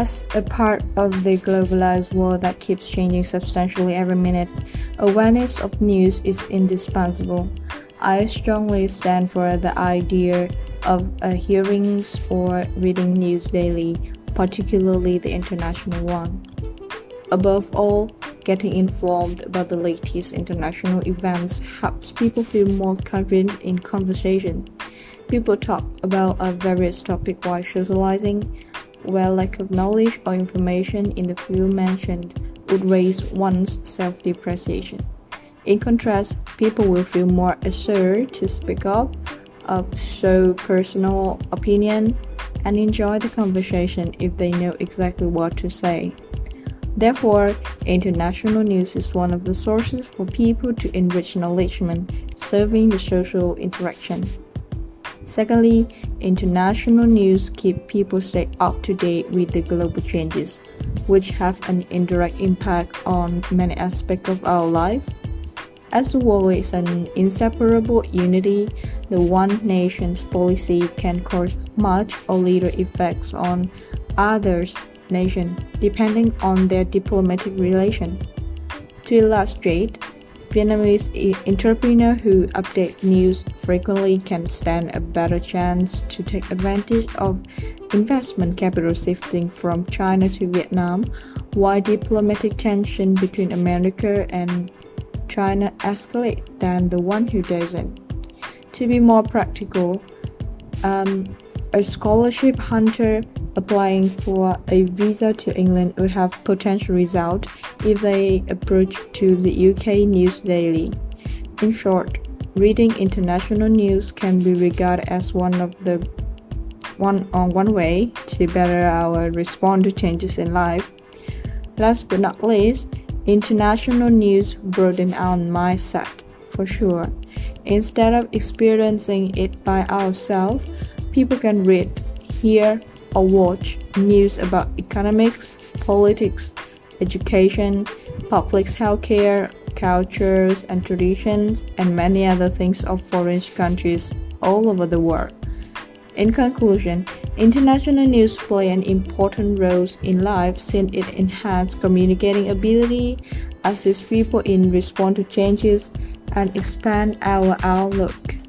As a part of the globalized world that keeps changing substantially every minute, awareness of news is indispensable. I strongly stand for the idea of hearings or reading news daily, particularly the international one. Above all, getting informed about the latest international events helps people feel more confident in conversation. People talk about a various topic while socializing where lack of knowledge or information in the field mentioned would raise one's self depreciation. In contrast, people will feel more assured to speak up, uh, show personal opinion, and enjoy the conversation if they know exactly what to say. Therefore, international news is one of the sources for people to enrich knowledge, serving the social interaction. Secondly, international news keep people stay up to date with the global changes, which have an indirect impact on many aspects of our life. As the world is an inseparable unity, the one nation's policy can cause much or little effects on others' nation, depending on their diplomatic relation. To illustrate, Vietnamese entrepreneurs who update news frequently can stand a better chance to take advantage of investment capital shifting from China to Vietnam, while diplomatic tension between America and China escalate than the one who doesn't. To be more practical, um, a scholarship hunter applying for a visa to England would have potential result if they approach to the UK news daily. In short, reading international news can be regarded as one of the one on uh, one way to better our response to changes in life. Last but not least, international news broaden our mindset for sure. Instead of experiencing it by ourselves, people can read, hear, or watch news about economics, politics, education, public healthcare, cultures and traditions, and many other things of foreign countries all over the world. In conclusion, international news play an important role in life since it enhances communicating ability, assists people in respond to changes, and expand our outlook.